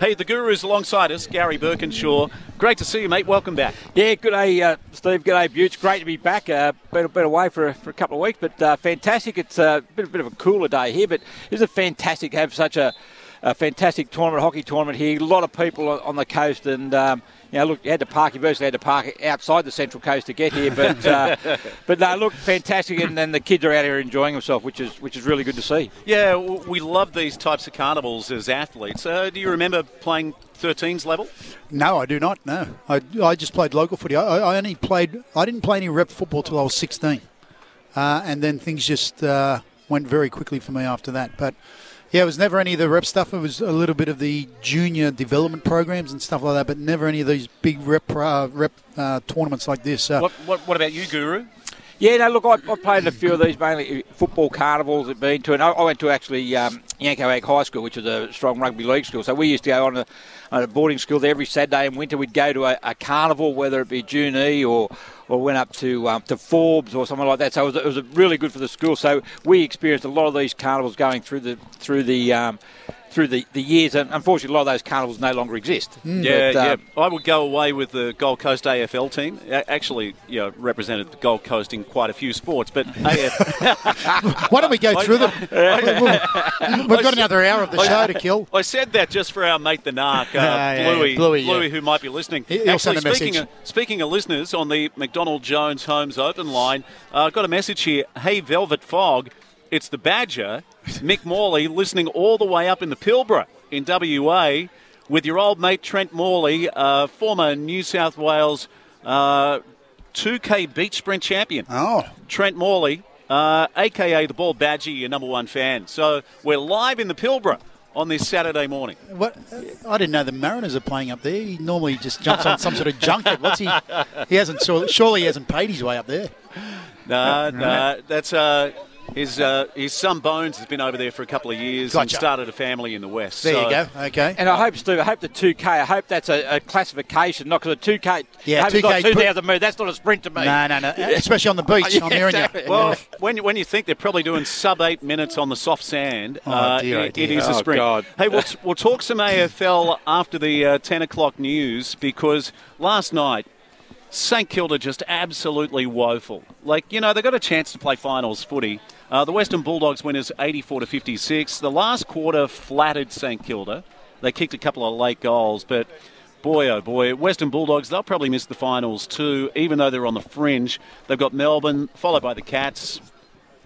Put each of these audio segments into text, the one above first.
Hey, the Guru's alongside us, Gary Birkinshaw. Great to see you, mate. Welcome back. Yeah, good day, uh, Steve. Good day, Butch. Great to be back. Uh, been, been away for a, for a couple of weeks, but uh, fantastic. It's a bit, bit of a cooler day here, but it's a fantastic to have such a, a fantastic tournament, hockey tournament here. A lot of people on the coast, and um, you know, look, you had to park. You virtually had to park outside the Central Coast to get here, but uh, but no, look, fantastic, and then the kids are out here enjoying themselves, which is which is really good to see. Yeah, we love these types of carnivals as athletes. Uh, do you remember playing 13s level? No, I do not. No, I, I just played local footy. I, I only played. I didn't play any rep football till I was 16, uh, and then things just uh, went very quickly for me after that. But yeah, it was never any of the rep stuff. It was a little bit of the junior development programs and stuff like that, but never any of these big rep uh, rep uh, tournaments like this. What, what, what about you, Guru? Yeah, no, look, I, I played in a few of these, mainly football carnivals I've been to, and I, I went to actually um, Yanco Ag High School, which is a strong rugby league school. So we used to go on a, on a boarding school there every Saturday in winter. We'd go to a, a carnival, whether it be Junee or or went up to um, to Forbes or something like that. So it was, it was really good for the school. So we experienced a lot of these carnivals going through the through the um, through the, the years, and unfortunately, a lot of those carnivals no longer exist. Mm. Yeah, but, um, yeah. I would go away with the Gold Coast AFL team. Actually, you know, represented the Gold Coast in quite a few sports, but AFL. Why don't we go through them? We've got another hour of the show to kill. I said that just for our mate the Narc, uh, yeah, Bluey, yeah, Bluey, Bluey who might be listening. He'll Actually, speaking message. of, speaking of listeners on the McDonald Jones Homes Open line, uh, I've got a message here. Hey, Velvet Fog. It's the Badger, Mick Morley, listening all the way up in the Pilbara in WA with your old mate Trent Morley, uh, former New South Wales uh, 2K beach sprint champion. Oh. Trent Morley, uh, aka the Bald Badger, your number one fan. So we're live in the Pilbara on this Saturday morning. What? I didn't know the Mariners are playing up there. He normally just jumps on some sort of junket. What's he? He hasn't. Surely he hasn't paid his way up there. No, no, that's uh, his uh, his son Bones has been over there for a couple of years and started a family in the west. There so- you go. Okay. And I hope, Steve, I hope the 2K, I hope that's a, a classification, not because the 2K, Yeah, I hope it's not 2K 2,000 metres, that's not a sprint to me. No, no, no. Especially on the beach. Yeah, I'm hearing exactly. you. Well, when you, when you think they're probably doing sub eight minutes on the soft sand, Oh, uh, dear, oh, it- dear. it is a Oh, sprint. God. Hey, we'll, we'll talk some AFL after the uh, 10 o'clock news because last night, St Kilda just absolutely woeful. Like, you know, they got a chance to play finals footy. Uh, the Western Bulldogs winners 84 to 56. The last quarter flattered St Kilda. They kicked a couple of late goals, but boy, oh boy, Western Bulldogs, they'll probably miss the finals too, even though they're on the fringe. They've got Melbourne, followed by the Cats,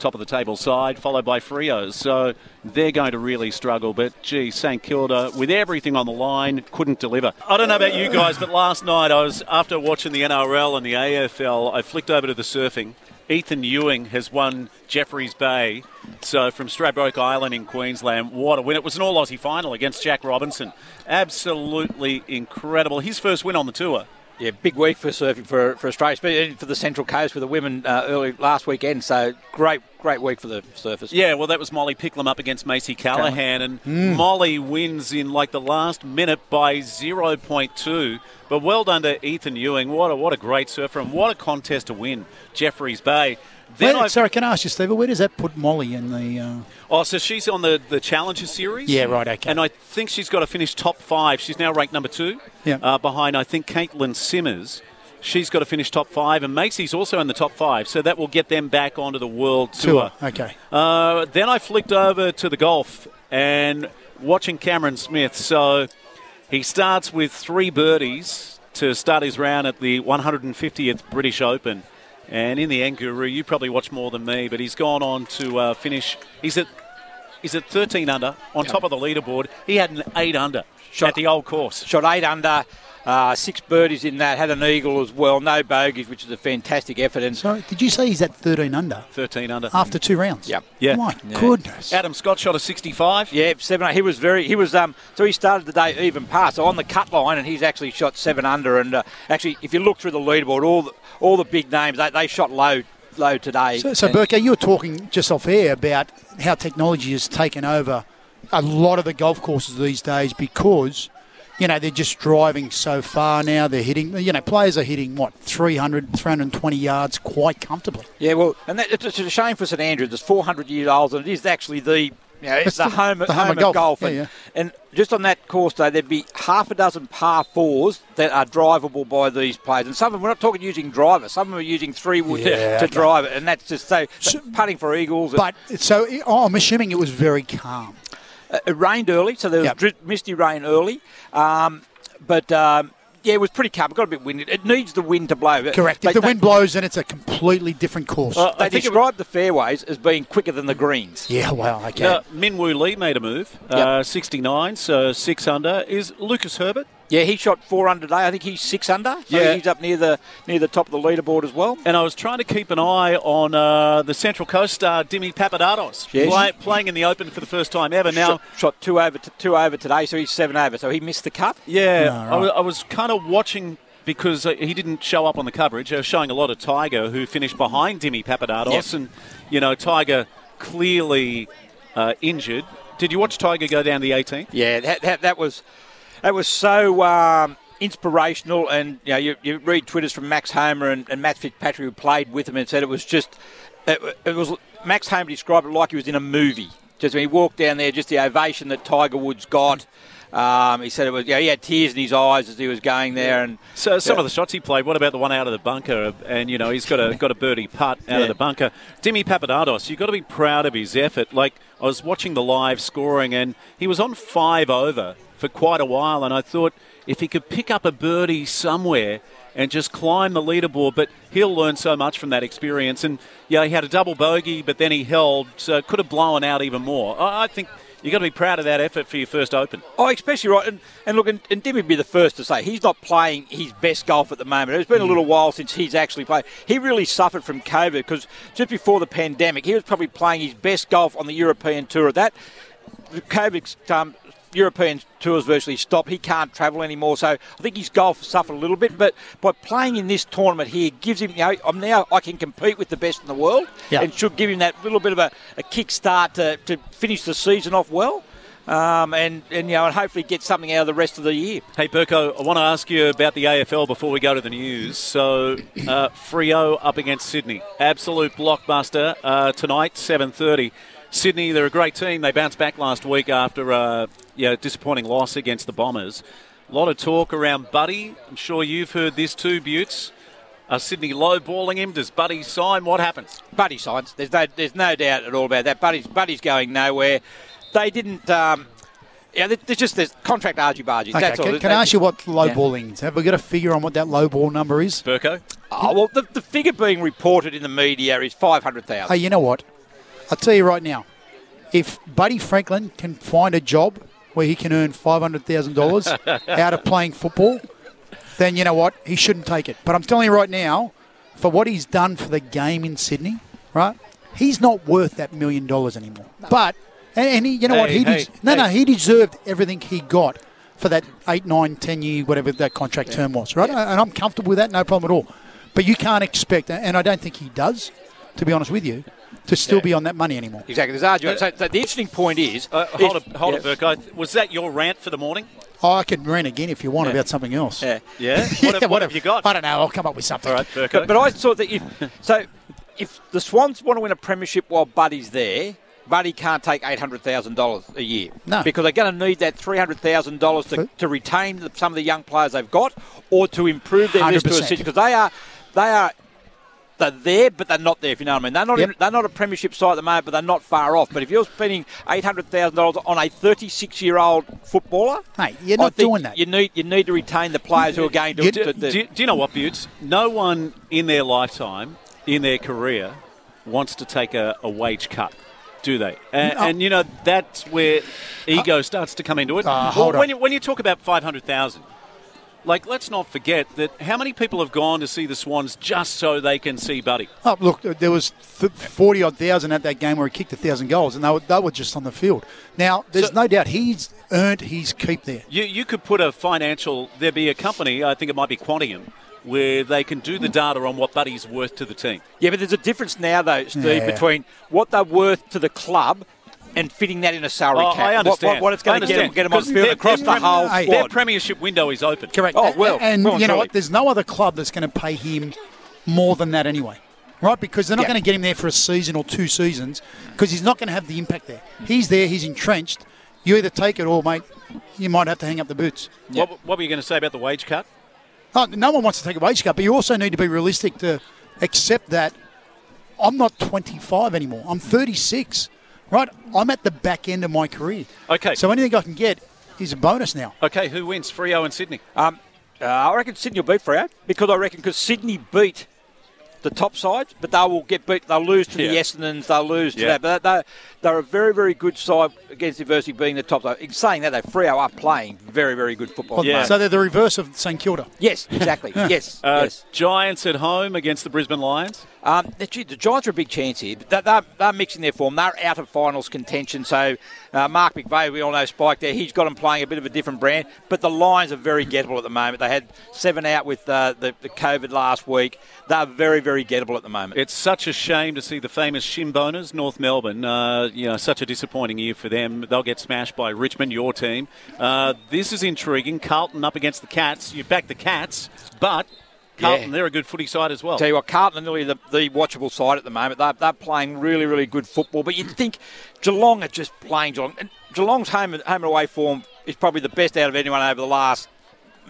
top of the table side, followed by Freos. So they're going to really struggle. But gee, St Kilda, with everything on the line, couldn't deliver. I don't know about you guys, but last night I was after watching the NRL and the AFL, I flicked over to the surfing. Ethan Ewing has won Jeffreys Bay. So from Stradbroke Island in Queensland, what a win. It was an all Aussie final against Jack Robinson. Absolutely incredible. His first win on the tour. Yeah, big week for surfing for, for Australia, especially for the Central Coast with the women uh, early last weekend. So great, great week for the surfers. Yeah, well, that was Molly Picklum up against Macy Callaghan, and Molly wins in like the last minute by 0.2. But well done to Ethan Ewing. What a what a great surfer, and what a contest to win Jeffreys Bay. Then Where- sorry, can I ask you, Steve, where does that put Molly in the? Uh... oh, so she's on the the Challenger series. Yeah, right, okay. And I think she's got to finish top five. She's now ranked number two. Yeah. Uh, behind I think Caitlin Simmers. She's got to finish top five, and Macy's also in the top five, so that will get them back onto the world tour. Tour, okay. Uh, then I flicked over to the golf and watching Cameron Smith. So he starts with three birdies to start his round at the 150th British Open. And in the end, Guru, you probably watch more than me, but he's gone on to uh, finish. He's at he's at 13 under on top of the leaderboard. He had an eight under shot, at the old course. Shot eight under. Uh, six birdies in that, had an eagle as well, no bogeys, which is a fantastic effort. And So, did you say he's at 13 under 13 under. after two rounds? Yep. Yeah. My Yeah. goodness. Adam Scott shot a 65. yeah, seven. He was very. He was. Um. So he started the day even par, so on the cut line, and he's actually shot seven under. And uh, actually, if you look through the leaderboard, all the, all the big names they, they shot low low today. So, so And- Burko, you were talking just off air about how technology has taken over a lot of the golf courses these days because, you know, they're just driving so far now. They're hitting, you know, players are hitting, what, 300, 320 yards quite comfortably. Yeah, well, and that, it's, a shame for St Andrews. It's 400 years old, and it is actually the you know, it's It's the, the- home, the home, of golf. Yeah, and, yeah. and just on that course, though, there'd be half a dozen par fours that are drivable by these players. And some of them, we're not talking using drivers, some of them are using three wood Yeah, to okay. drive it, and that's just so, So- putting for eagles. But so oh, I'm assuming it was very calm. Uh, it rained early, so there was Yep. dri- misty rain early. Um, but um, yeah, it was pretty calm. It got a bit windy. It needs the wind to blow. Correct. They- If the they- wind blows, then it's a completely different course. Uh, They I think it describe the fairways as being quicker than the greens. yeah, well, okay. Uh, Min Woo Lee made a move, uh, 69, so six under. Is Lucas Herbert? Yeah, he shot four under today. I think he's six under. So Yeah. he's up near the near the top of the leaderboard as well. And I was trying to keep an eye on uh, the Central Coast star, Dimi Papadopoulos, Yes. play, playing in the Open for the first time ever. Now, shot, shot two over t- two over today, so he's seven over. So he missed the cut. yeah, No, I, was, I was kind of watching because uh, he didn't show up on the coverage. I was showing a lot of Tiger, who finished behind Dimi Papadopoulos, Yep. and you know Tiger clearly uh, injured. Did you watch Tiger go down the 18th? Yeah, that, that, that was that was so um, inspirational. And you know, you, you read twitters from Max Homa and, and Matt Fitzpatrick who played with him and said it was just it, it was Max Homa described it like he was in a movie. Just when he walked down there, just the ovation that Tiger Woods got. Um, he said it was. Yeah, he had tears in his eyes as he was going there, and So some Yeah. of the shots he played. What about the one out of the bunker? And you know he's got a got a birdie putt out Yeah. of the bunker. Dimi Papadopoulos, you've got to be proud of his effort. Like I was watching the live scoring, and he was on five over for quite a while, and I thought if he could pick up a birdie somewhere and just climb the leaderboard, but he'll learn so much from that experience. And yeah, he had a double bogey, but then he held, so could have blown out even more. I think. You've got to be proud of that effort for your first Open. Oh, especially right. And, and look, and, and Dimi would be the first to say he's not playing his best golf at the moment. It's been a little while since he's actually played. He really suffered from COVID because just before the pandemic, he was probably playing his best golf on the European tour. That the COVID um, European tours virtually stopped. He can't travel anymore, so I think his golf suffered a little bit. But by playing in this tournament here, gives him. You know, I'm now I can compete with the best in the world, Yeah. and should give him that little bit of a, a kick start to, to finish the season off well. Um, and, and you know, and hopefully get something out of the rest of the year. Hey, Burko, I want to ask you about the AFL before we go to the news. So, uh, Freo up against Sydney. Absolute blockbuster uh, tonight, 7.30. Sydney, they're a great team. They bounced back last week after a yeah, disappointing loss against the Bombers. A lot of talk around Buddy. I'm sure you've heard this too, Butts. Are Sydney low-balling him? Does Buddy sign? What happens? Buddy signs. There's no, there's no doubt at all about that. Buddy's, Buddy's going nowhere. They didn't. Um, yeah, there's just there's contract argy bargy. Okay, That's all. can, can They- I ask you what low Yeah. balling is? Have we got a figure on what that low ball number is? Burko? Oh, well, the, the figure being reported in the media is five hundred thousand. Hey, you know what? I'll tell you right now. If Buddy Franklin can find a job where he can earn five hundred thousand dollars out of playing football, then you know what? He shouldn't take it. But I'm telling you right now, for what he's done for the game in Sydney, right? He's not worth that million dollars anymore. But and, and he, you know what? He hey, des- no, no, he deserved everything he got for that eight, nine, ten year, whatever that contract term was, right? And I'm comfortable with that, no problem at all. But you can't expect, and I don't think he does, to be honest with you, to still Yeah. be on that money anymore. Exactly. There's argument. So, so the interesting point is, Uh, hold if- it, hold yeah. it, Burko. Was that your rant for the morning? Oh, I can rant again if you want Yeah. about something else. Yeah. Yeah? What, Yeah, have, what whatever. have you got? I don't know. I'll come up with something. All right, Burko. But, but I thought that if so, if the Swans want to win a premiership while Buddy's there, Buddy can't take eight hundred thousand dollars a year. No. because they're going to need that three hundred thousand dollars to retain the, some of the young players they've got, or to improve their list to a 100%. because they are they are. They're there, but they're not there. If you know what I mean, they're not. Yep. In, they're not a premiership side at the moment, but they're not far off. But if you're spending eight hundred thousand dollars on a thirty-six-year-old footballer, Mate, you're I not think doing that. You need you need to retain the players who are going to. You- to- to- do, do you know what, Butts? No one in their lifetime, in their career, wants to take a, a wage cut, do they? And, No. and you know that's where ego starts to come into it. Uh, Well, hold when you when you talk about five hundred thousand, Like, let's not forget that how many people have gone to see the Swans just so they can see Buddy? Oh, look, there was 40 odd thousand at that game where he kicked a thousand goals, and they were, they were just on the field. Now, there's So- no doubt he's earned his keep there. You, you could put a financial, there'd be a company, I think it might be Quantium, where they can do the data on what Buddy's worth to the team. Yeah, but there's a difference now, though, Steve, Yeah. between what they're worth to the club and fitting that in a salary Oh, cap. I understand. What, what it's going to get them, get them on 'Cause field across the whole hey, squad. Their premiership window is open. Correct. Oh, well, And well and you know what? There's no other club that's going to pay him more than that anyway. Right? Because they're not Yeah. going to get him there for a season or two seasons because he's not going to have the impact there. He's there, he's entrenched. You either take it or, mate, you might have to hang up the boots. What, what were you going to say about the wage cut? Oh, no one wants to take a wage cut, but you also need to be realistic to accept that I'm not 25 anymore. I'm 36. Right? I'm at the back end of my career. Okay. So anything I can get is a bonus now. Okay, who wins? Freo and Sydney. Um, uh, I reckon Sydney will beat Freo because I reckon because Sydney beat the top sides, but they will get beat. They'll lose to Yeah. the Essendons. They'll lose to Yeah. that. But they're, they're a very, very good side against adversity, being the top side. In saying that, they Freo are playing very, very good football. Yeah. So they're the reverse of St Kilda. Yes, exactly. yes, Uh, yes. Giants at home against the Brisbane Lions. Um, the, the Giants are a big chance here. They're, they're, they're mixing their form. They're out of finals contention. So uh, Mark McVeigh, we all know Spike there. He's got them playing a bit of a different brand. But the Lions are very gettable at the moment. They had seven out with uh, the, the COVID last week. They're very, very gettable at the moment. It's such a shame to see the famous Shinboners, North Melbourne. Uh, you know, such a disappointing year for them. They'll get smashed by Richmond, your team. Uh, this is intriguing. Carlton up against the Cats. You back the Cats, but Carlton, Yeah. they're a good footy side as well. Tell you what, Carlton are nearly the, the watchable side at the moment. They're, they're playing really, really good football. But you'd think Geelong are just playing Geelong. And Geelong's home, home and away form is probably the best out of anyone over the last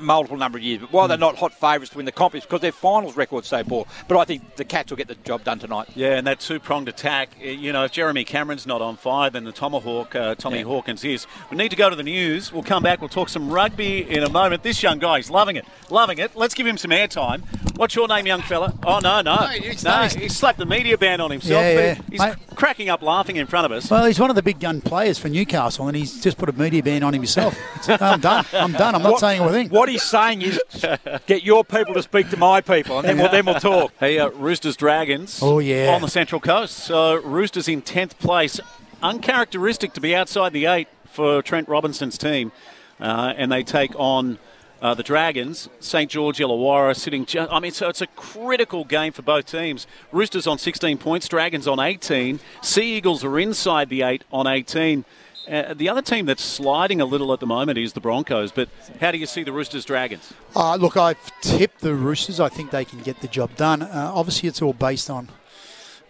multiple number of years. But why they're not hot favourites to win the comp is because their finals record's so poor. But I think the Cats will get the job done tonight. Yeah, and that two-pronged attack. eh, You know, if Jeremy Cameron's not on fire, then the Tomahawk, uh, Tommy Yeah. Hawkins is. We need to go to the news. We'll come back. We'll talk some rugby in a moment. This young guy, he's loving it, loving it. Let's give him some airtime. What's your name, young fella? Oh no, no, he's no. nice. He slapped the media ban on himself. Yeah, yeah. He's Mate. cracking up, laughing in front of us. Well, he's one of the big gun players for Newcastle, and he's just put a media ban on himself. I'm done. I'm done. I'm not What- saying a thing. What he's saying is get your people to speak to my people, and then we'll, then we'll talk. Hey, uh, Roosters Dragons. Oh, yeah. On the Central Coast. So Roosters in tenth place. Uncharacteristic to be outside the eight for Trent Robinson's team, uh, and they take on. Uh, the Dragons, St George Illawarra sitting. Ju- I mean, so it's a critical game for both teams. Roosters on 16 points, Dragons on 18. Sea Eagles are inside the eight on 18. Uh, the other team that's sliding a little at the moment is the Broncos. But how do you see the Roosters Dragons? Uh, look, I've tipped the Roosters. I think they can get the job done. Uh, obviously, it's all based on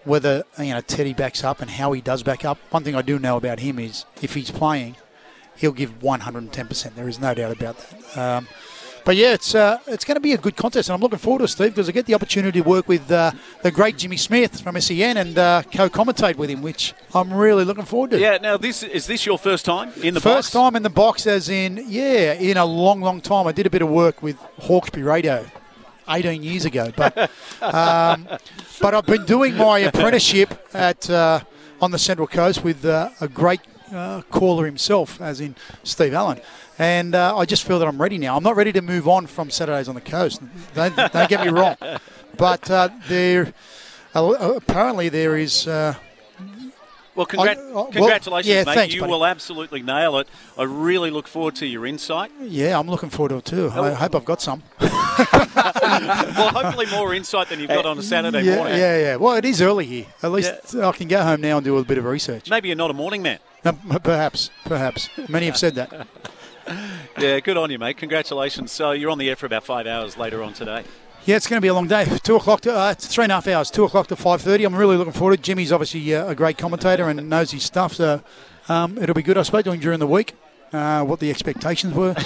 whether you know Teddy backs up and how he does back up. One thing I do know about him is if he's playing, he'll give 110%. There is no doubt about that. Um, but yeah, it's uh, it's going to be a good contest, and I'm looking forward to it, Steve, because I get the opportunity to work with uh, the great Jimmy Smith from SEN and uh, co-commentate with him, which I'm really looking forward to. Yeah. Now, this is this your first time in the First box? time in the box, as in, yeah, in a long, long time. I did a bit of work with Hawkesbury Radio 18 years ago. But um, but I've been doing my apprenticeship at uh, on the Central Coast with uh, a great uh, caller himself, as in Steve Allen. And uh, I just feel that I'm ready now. I'm not ready to move on from Saturdays on the Coast. Don't, don't get me wrong. But uh, there, uh, apparently there is. Well, congrat- I- uh, well, congratulations, yeah, mate. thanks, you buddy. will absolutely nail it. I really look forward to your insight. yeah, I'm looking forward to it too. I hope I've got some. well, hopefully more insight than you've got on a Saturday yeah, morning. Yeah, yeah. Well, it is early here. At least I can go home now and do a bit of research. Maybe you're not a morning man. Uh, perhaps, perhaps. Many have said that. Yeah, good on you, mate. Congratulations. So you're on the air for about five hours later on today. Yeah, it's going to be a long day. Two o'clock to uh, three and a half hours. Two o'clock to five thirty. I'm really looking forward to it. Jimmy's obviously uh, a great commentator and knows his stuff, so um, it'll be good. I spoke to him during the week. Uh, what the expectations were.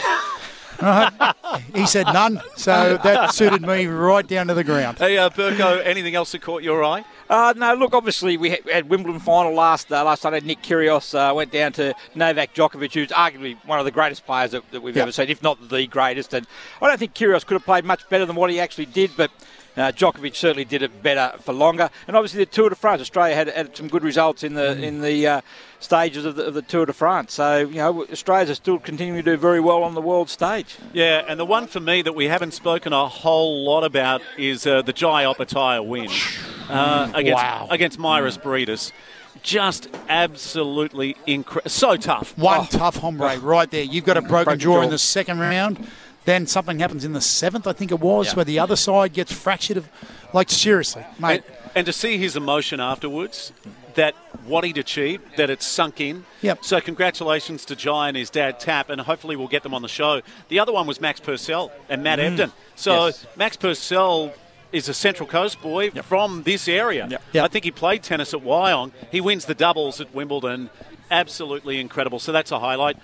Uh, he said none, so that suited me right down to the ground. Hey, uh, Burko, anything else that caught your eye? Uh, no, look, obviously we had, Wimbledon final last uh, last Sunday. Nick Kyrgios uh, went down to Novak Djokovic, who's arguably one of the greatest players that, that we've Yeah. ever seen, if not the greatest. And I don't think Kyrgios could have played much better than what he actually did, but Uh, Djokovic certainly did it better for longer, and obviously the Tour de France. Australia had, had some good results in the Mm. in the uh, stages of the, of the Tour de France. So you know, Australians are still continuing to do very well on the world stage. Yeah, and the one for me that we haven't spoken a whole lot about is uh, the Jai Opetaia win uh, against, Wow. against Mairis Briedis. Just absolutely incredible. So tough. One tough hombre right there. You've got a broken, Broken jaw, jaw. in the second round. Then something happens in the seventh, I think it was, Yeah. where the other side gets fractured. Of, like seriously, mate. And, and to see his emotion afterwards, that what he'd achieved, that it's sunk in. Yep. So congratulations to Jai and his dad Tap, and hopefully we'll get them on the show. The other one was Max Purcell and Matt mm. Ebden. So Yes. Max Purcell is a Central Coast boy from this area. Yep. Yep. I think he played tennis at Wyong. He wins the doubles at Wimbledon. Absolutely incredible. So that's a highlight.